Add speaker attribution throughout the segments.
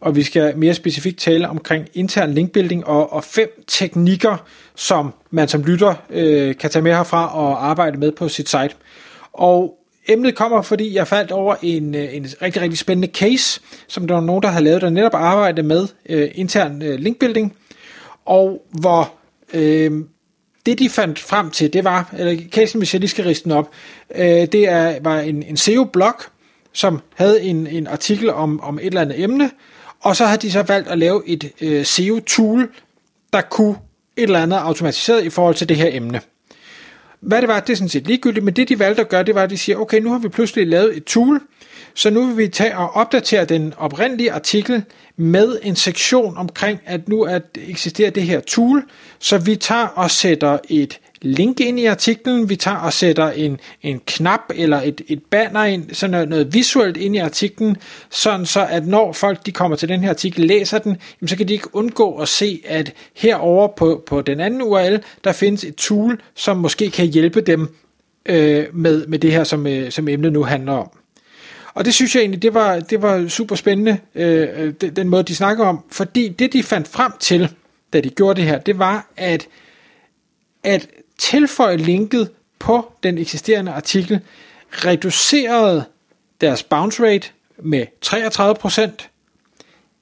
Speaker 1: og vi skal mere specifikt tale omkring intern linkbuilding og, og fem teknikker, som man som lytter øh, kan tage med herfra og arbejde med på sit site. Og emnet kommer, fordi jeg faldt over en, øh, en rigtig, rigtig spændende case, som der var nogen, der havde lavet, der netop arbejde med øh, intern øh, linkbuilding, og hvor øh, det de fandt frem til, det var, eller casen, hvis jeg lige skal riste den op, øh, det er, var en, en SEO-blog, som havde en, en artikel om, om et eller andet emne, og så havde de så valgt at lave et øh, SEO-tool, der kunne et eller andet automatiseret i forhold til det her emne. Hvad det var, det er sådan set ligegyldigt, men det de valgte at gøre, det var, at de siger, okay, nu har vi pludselig lavet et tool, så nu vil vi tage og opdatere den oprindelige artikel med en sektion omkring, at nu at eksisterer det her tool, så vi tager og sætter et link ind i artiklen, vi tager og sætter en, en knap eller et, et banner ind, sådan noget, noget visuelt ind i artiklen, sådan så at når folk de kommer til den her artikel, læser den, jamen, så kan de ikke undgå at se, at herover på, på den anden URL, der findes et tool, som måske kan hjælpe dem øh, med, med det her, som, øh, som emnet nu handler om. Og det synes jeg egentlig, det var, det var super spændende, øh, øh den, den måde de snakker om, fordi det de fandt frem til, da de gjorde det her, det var, at, at tilføje linket på den eksisterende artikel reducerede deres bounce rate med 33%,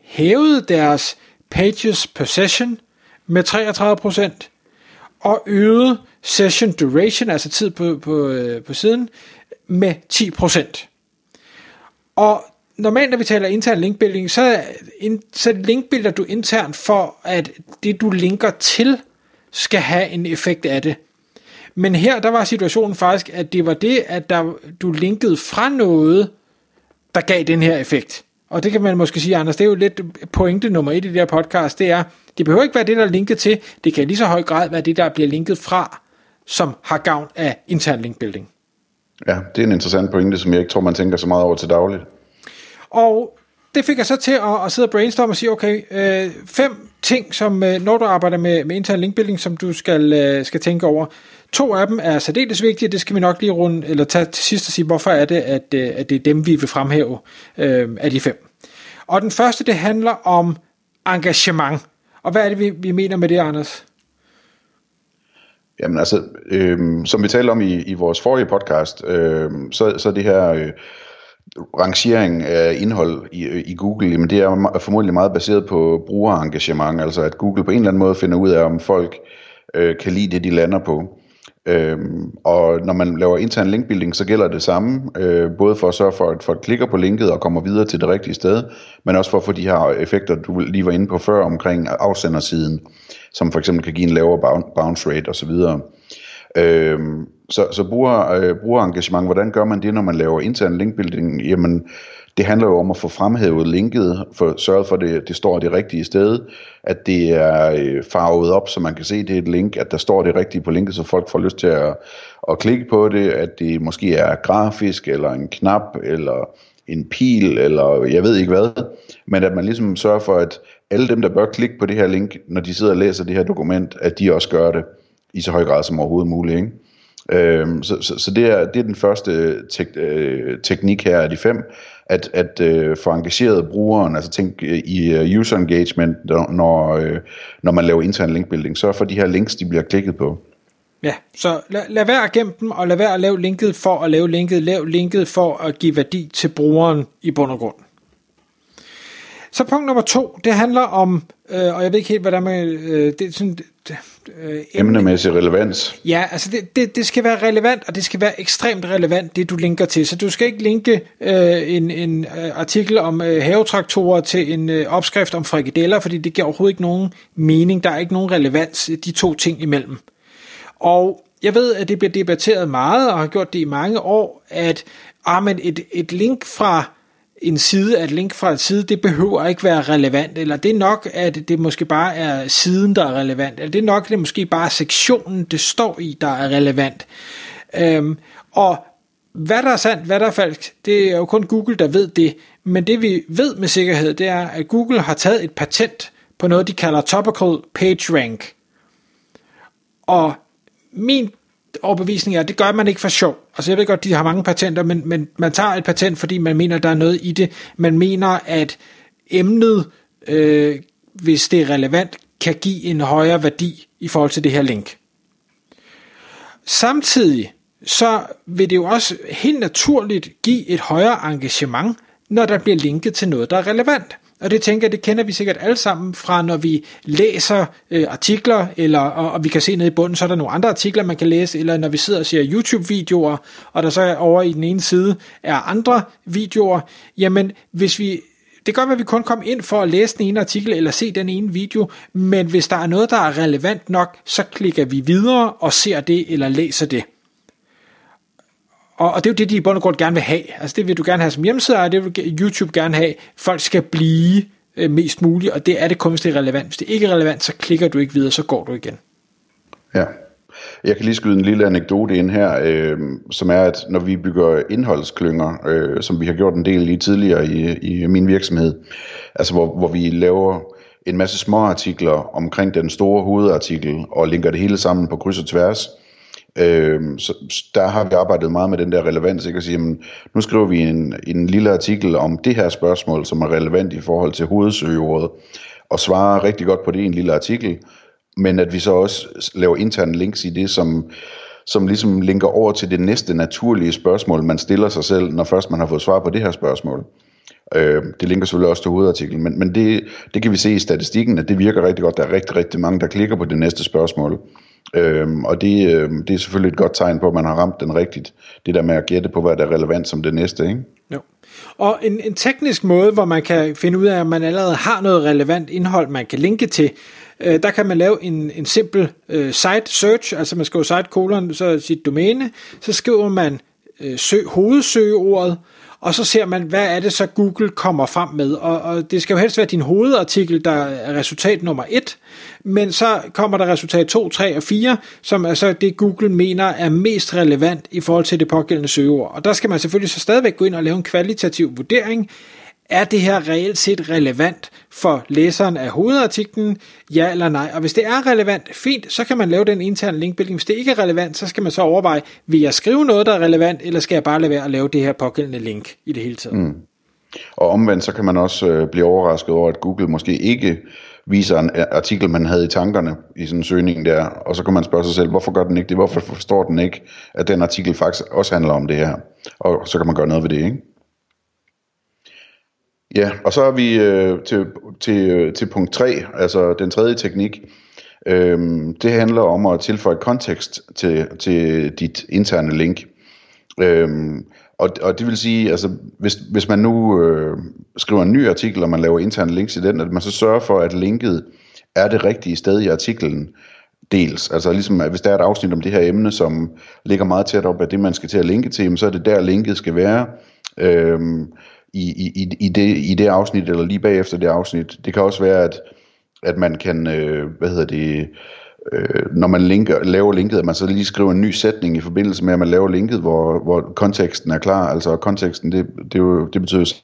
Speaker 1: hævede deres pages per session med 33%, og øgede session duration, altså tid på, på, øh, på siden, med 10%. Og normalt, når vi taler intern linkbuilding, så, så linkbuilder du internt for, at det du linker til, skal have en effekt af det. Men her, der var situationen faktisk, at det var det, at der, du linkede fra noget, der gav den her effekt. Og det kan man måske sige, Anders, det er jo lidt pointe nummer et i det her podcast, det er, det behøver ikke være det, der er linket til, det kan lige så høj grad være det, der bliver linket fra, som har gavn af intern linkbuilding.
Speaker 2: Ja, det er en interessant pointe, som jeg ikke tror, man tænker så meget over til dagligt.
Speaker 1: Og det fik jeg så til at, at sidde og brainstorme og sige, okay, øh, fem ting, som øh, når du arbejder med, med intern linkbuilding, som du skal, øh, skal tænke over. To af dem er særdeles vigtige, det skal vi nok lige runde, eller tage til sidst og sige, hvorfor er det, at, øh, at det er dem, vi vil fremhæve øh, af de fem. Og den første, det handler om engagement. Og hvad er det, vi, vi mener med det, Anders?
Speaker 2: Jamen altså, øh, som vi talte om i, i vores forrige podcast, øh, så, så det her øh, rangering af indhold i, i Google, jamen det er formodentlig meget baseret på brugerengagement, altså at Google på en eller anden måde finder ud af, om folk øh, kan lide det, de lander på. Øhm, og når man laver intern linkbuilding, så gælder det samme, øh, både for at sørge for, at folk klikker på linket og kommer videre til det rigtige sted, men også for at få de her effekter, du lige var inde på før omkring afsendersiden, som for eksempel kan give en lavere bounce rate osv. Øhm, så så bruger, øh, brugerengagement, hvordan gør man det, når man laver intern linkbuilding? Jamen, det handler jo om at få fremhævet linket, for sørget for, at det, det står det rigtige sted, at det er øh, farvet op, så man kan se, det er et link, at der står det rigtige på linket, så folk får lyst til at, at klikke på det, at det måske er grafisk, eller en knap, eller en pil, eller jeg ved ikke hvad, men at man ligesom sørger for, at alle dem, der bør klikke på det her link, når de sidder og læser det her dokument, at de også gør det i så høj grad som overhovedet muligt. Ikke? Øhm, så, så, så det, er, det er den første tek, øh, teknik her af de fem, at, at øh, få engageret brugeren, altså tænk øh, i uh, user engagement, når, øh, når man laver intern linkbuilding, så for de her links, de bliver klikket på.
Speaker 1: Ja, så lad, lad være at gemme dem, og lad være at lave linket for at lave linket, lav linket for at give værdi til brugeren i bund og grund. Så punkt nummer to, det handler om, øh, og jeg ved ikke helt, hvad der med, øh, det sådan,
Speaker 2: øh, emnemæssig relevans.
Speaker 1: Ja, altså det, det, det skal være relevant, og det skal være ekstremt relevant, det du linker til. Så du skal ikke linke øh, en, en øh, artikel om øh, havetraktorer til en øh, opskrift om frikadeller, fordi det giver overhovedet ikke nogen mening. Der er ikke nogen relevans de to ting imellem. Og jeg ved, at det bliver debatteret meget, og har gjort det i mange år, at ah, men et, et link fra en side, at link fra et side, det behøver ikke være relevant, eller det er nok, at det måske bare er siden, der er relevant, eller det er nok, at det måske bare er sektionen, det står i, der er relevant. Øhm, og hvad der er sandt, hvad der er falsk, det er jo kun Google, der ved det. Men det vi ved med sikkerhed, det er, at Google har taget et patent på noget, de kalder Topical Page Rank. Og min overbevisning er, at det gør man ikke for sjov. Altså jeg ved godt, de har mange patenter, men, men man tager et patent, fordi man mener, der er noget i det. Man mener, at emnet, øh, hvis det er relevant, kan give en højere værdi i forhold til det her link. Samtidig så vil det jo også helt naturligt give et højere engagement, når der bliver linket til noget, der er relevant. Og det tænker jeg, det kender vi sikkert alle sammen fra, når vi læser øh, artikler, eller, og, og vi kan se nede i bunden, så er der nogle andre artikler, man kan læse, eller når vi sidder og ser YouTube-videoer, og der så over i den ene side er andre videoer, jamen hvis vi det kan godt være, at vi kun kommer ind for at læse den ene artikel eller se den ene video, men hvis der er noget, der er relevant nok, så klikker vi videre og ser det eller læser det. Og, og det er jo det, de i bund og grund gerne vil have. Altså det vil du gerne have som hjemmeside, og det vil YouTube gerne have. Folk skal blive øh, mest muligt, og det er det kun, hvis det er relevant. Hvis det ikke er relevant, så klikker du ikke videre, så går du igen.
Speaker 2: Ja. Jeg kan lige skyde en lille anekdote ind her, øh, som er, at når vi bygger indholdsklynger, øh, som vi har gjort en del lige tidligere i, i min virksomhed, altså hvor, hvor vi laver en masse små artikler omkring den store hovedartikel, og linker det hele sammen på kryds og tværs, Øh, Øhm, så der har vi arbejdet meget med den der relevans, ikke? at sige, jamen, nu skriver vi en, en lille artikel om det her spørgsmål, som er relevant i forhold til hovedsøgeordet, og svarer rigtig godt på det i en lille artikel, men at vi så også laver interne links i det, som, som ligesom linker over til det næste naturlige spørgsmål, man stiller sig selv, når først man har fået svar på det her spørgsmål. Øh, det linker selvfølgelig også til hovedartiklen, men, men det, det kan vi se i statistikken, at det virker rigtig godt. Der er rigtig, rigtig mange, der klikker på det næste spørgsmål. Øhm, og det, øh, det er selvfølgelig et godt tegn på, at man har ramt den rigtigt. Det der med at gætte på, hvad der er relevant som det næste. Ikke?
Speaker 1: Jo. Og en, en teknisk måde, hvor man kan finde ud af, at man allerede har noget relevant indhold, man kan linke til, øh, der kan man lave en, en simpel øh, site search, altså man skriver site colon, så sit domæne, så skriver man øh, søg, hovedsøgeordet, og så ser man, hvad er det så Google kommer frem med. Og, og det skal jo helst være din hovedartikel, der er resultat nummer 1, men så kommer der resultat 2, 3 og 4, som er så det Google mener er mest relevant i forhold til det pågældende søgeord. Og der skal man selvfølgelig så stadigvæk gå ind og lave en kvalitativ vurdering er det her reelt set relevant for læseren af hovedartiklen? Ja eller nej? Og hvis det er relevant, fint, så kan man lave den interne linkbuilding. Hvis det ikke er relevant, så skal man så overveje, vil jeg skrive noget, der er relevant, eller skal jeg bare lade være at lave det her pågældende link i det hele taget? Mm.
Speaker 2: Og omvendt, så kan man også øh, blive overrasket over, at Google måske ikke viser en øh, artikel, man havde i tankerne i sådan en søgning der, og så kan man spørge sig selv, hvorfor gør den ikke det? Hvorfor forstår den ikke, at den artikel faktisk også handler om det her? Og så kan man gøre noget ved det, ikke? Ja, og så er vi øh, til, til, øh, til punkt 3, altså den tredje teknik. Øhm, det handler om at tilføje kontekst til, til dit interne link. Øhm, og, og det vil sige, altså hvis, hvis man nu øh, skriver en ny artikel, og man laver interne links i den, at man så sørger for, at linket er det rigtige sted i artiklen, dels. Altså ligesom, at hvis der er et afsnit om det her emne, som ligger meget tæt op af det, man skal til at linke til, så er det der, linket skal være. Øhm, i, i, i, det, i det afsnit, eller lige bagefter det afsnit. Det kan også være, at, at man kan, øh, hvad hedder det, øh, når man linker, laver linket, at man så lige skriver en ny sætning i forbindelse med, at man laver linket, hvor, hvor konteksten er klar. Altså konteksten, det, det, er jo, det betyder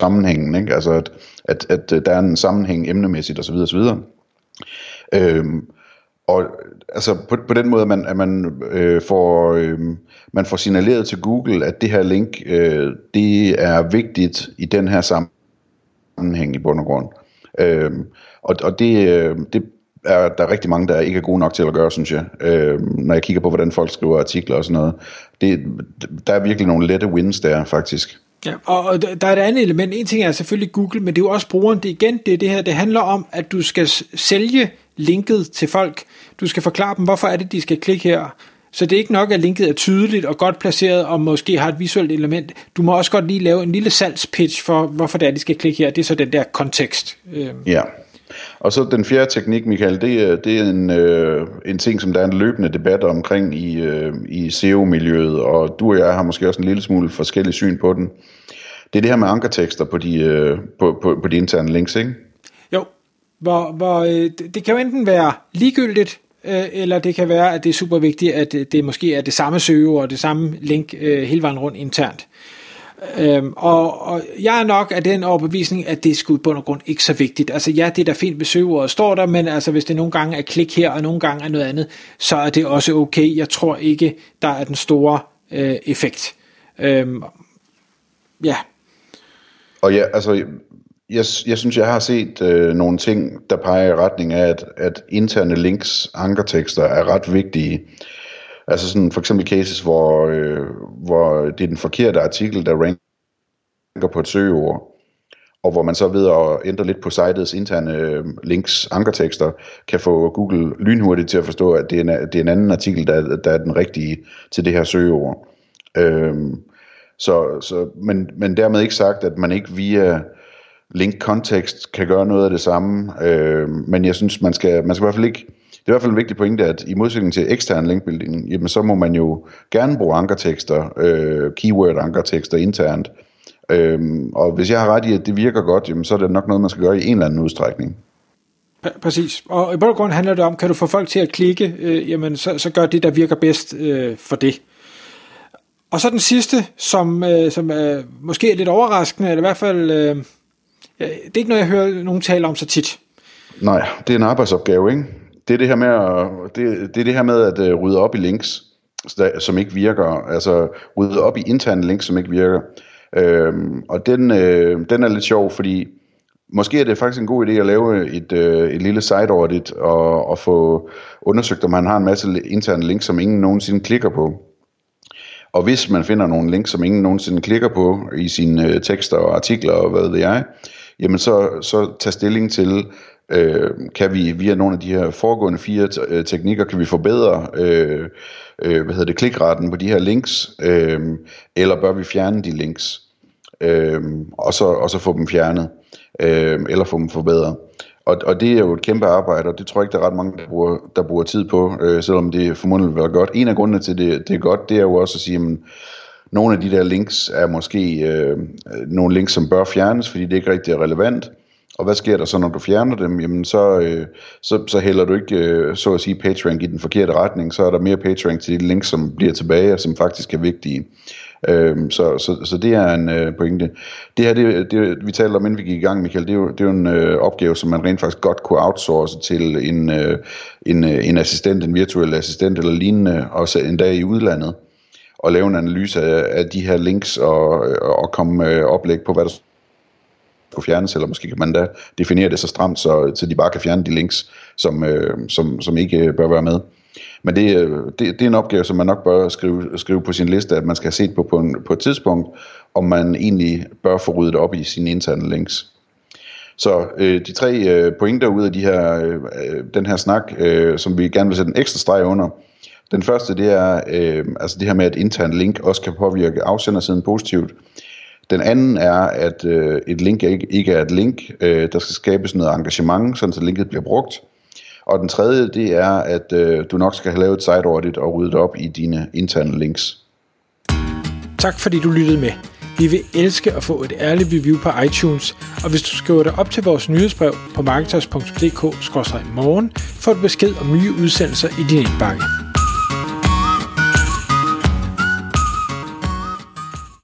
Speaker 2: sammenhængen, ikke? Altså at, at, at der er en sammenhæng emnemæssigt osv. osv. Øhm, og altså på, på den måde, at man, at man, øh, får, øh, man får signaleret til Google, at det her link, øh, det er vigtigt i den her sammenhæng i bund og grund. Øh, og og det, øh, det er der er rigtig mange, der ikke er gode nok til at gøre, synes jeg. Øh, når jeg kigger på, hvordan folk skriver artikler og sådan noget. Det, der er virkelig nogle lette wins der, faktisk.
Speaker 1: Ja, og der er et andet element. En ting er selvfølgelig Google, men det er jo også brugeren. Det igen, det er det her, det handler om, at du skal sælge linket til folk. Du skal forklare dem, hvorfor er det, de skal klikke her. Så det er ikke nok, at linket er tydeligt og godt placeret, og måske har et visuelt element. Du må også godt lige lave en lille salgspitch for, hvorfor det er, de skal klikke her. Det er så den der kontekst.
Speaker 2: Øhm. Ja. Og så den fjerde teknik, Michael, det er, det er en, øh, en ting, som der er en løbende debat omkring i, øh, i SEO-miljøet, og du og jeg har måske også en lille smule forskellig syn på den det er det her med ankertekster på de, øh, på, på, på de interne links, ikke?
Speaker 1: Hvor, hvor øh, det kan jo enten være ligegyldigt, øh, eller det kan være, at det er super vigtigt, at øh, det måske er det samme søgeord og det samme link øh, hele vejen rundt internt. Øhm, og, og jeg er nok af den overbevisning, at det er sgu bund og grund ikke så vigtigt. Altså ja, det er da fint, hvis søgeordet står der, men altså hvis det nogle gange er klik her, og nogle gange er noget andet, så er det også okay. Jeg tror ikke, der er den store øh, effekt. Øhm, ja.
Speaker 2: Og ja, altså, jeg, jeg synes, jeg har set øh, nogle ting, der peger i retning af, at, at interne links, ankertekster, er ret vigtige. Altså sådan for eksempel cases, hvor, øh, hvor det er den forkerte artikel, der ranker på et søgeord, og hvor man så ved at ændre lidt på sitets interne øh, links, ankertekster, kan få Google lynhurtigt til at forstå, at det er en, det er en anden artikel, der, der er den rigtige til det her søgeord. Øh, så, så, men, men dermed ikke sagt, at man ikke via link kontekst kan gøre noget af det samme, øh, men jeg synes, man skal, man skal i hvert fald ikke, det er i hvert fald en vigtig pointe, at i modsætning til ekstern linkbuilding, jamen så må man jo gerne bruge ankertekster, øh, keyword ankertekster internt, øh, og hvis jeg har ret i, at det virker godt, jamen så er det nok noget, man skal gøre i en eller anden udstrækning.
Speaker 1: Præcis. Og i bund og grund handler det om, kan du få folk til at klikke, øh, jamen så, så gør det, der virker bedst øh, for det. Og så den sidste, som, øh, som øh, måske er lidt overraskende, eller i hvert fald, øh, Øh, det er ikke noget, jeg hører nogen tale om så tit.
Speaker 2: Nej, det er en arbejdsopgave, ikke? Det er det her med at, det, det, er det her med at øh, rydde op i links, som ikke virker. Altså rydde op i interne links, som ikke virker. Øhm, og den, øh, den er lidt sjov, fordi måske er det faktisk en god idé at lave et, øh, et lille site audit og, og få undersøgt, om man har en masse interne links, som ingen nogensinde klikker på. Og hvis man finder nogle links, som ingen nogensinde klikker på i sine øh, tekster og artikler og hvad ved jeg, jamen så, så tage stilling til, øh, kan vi via nogle af de her foregående fire øh, teknikker, kan vi forbedre øh, øh, hvad hedder det, klikretten på de her links, øh, eller bør vi fjerne de links, øh, og, så, og så få dem fjernet, øh, eller få dem forbedret. Og, og det er jo et kæmpe arbejde, og det tror jeg ikke, der er ret mange, der bruger, der bruger tid på, øh, selvom det formodentlig vil være godt. En af grundene til, det, det er godt, det er jo også at sige, jamen, nogle af de der links er måske øh, nogle links, som bør fjernes, fordi det ikke rigtig er relevant. Og hvad sker der så, når du fjerner dem? Jamen, så, øh, så, så hælder du ikke, øh, så at sige, PageRank i den forkerte retning. Så er der mere PageRank til de links, som bliver tilbage, og som faktisk er vigtige. Øh, så, så, så det er en øh, pointe. Det her, det, det, vi talte om, inden vi gik i gang, Michael, det er jo, det er jo en øh, opgave, som man rent faktisk godt kunne outsource til en, øh, en, øh, en assistent, en virtuel assistent eller lignende, også endda i udlandet og lave en analyse af, af de her links og, øh, og komme med oplæg på, hvad der skulle fjernes, eller måske kan man da definere det så stramt, så, så de bare kan fjerne de links, som, øh, som, som ikke øh, bør være med. Men det, øh, det, det er en opgave, som man nok bør skrive, skrive på sin liste, at man skal have set på på, en, på et tidspunkt, om man egentlig bør få ryddet op i sine interne links. Så øh, de tre øh, pointer ud af de her, øh, den her snak, øh, som vi gerne vil sætte en ekstra streg under, den første, det er øh, altså det her med, at intern link også kan påvirke afsendersiden positivt. Den anden er, at øh, et link ikke, ikke er et link. Øh, der skal skabes noget engagement, sådan så linket bliver brugt. Og den tredje, det er, at øh, du nok skal have lavet et site audit og ryddet op i dine interne links.
Speaker 1: Tak fordi du lyttede med. Vi vil elske at få et ærligt review på iTunes, og hvis du skriver dig op til vores nyhedsbrev på marketers.dk-morgen, får du besked om nye udsendelser i din indbakke.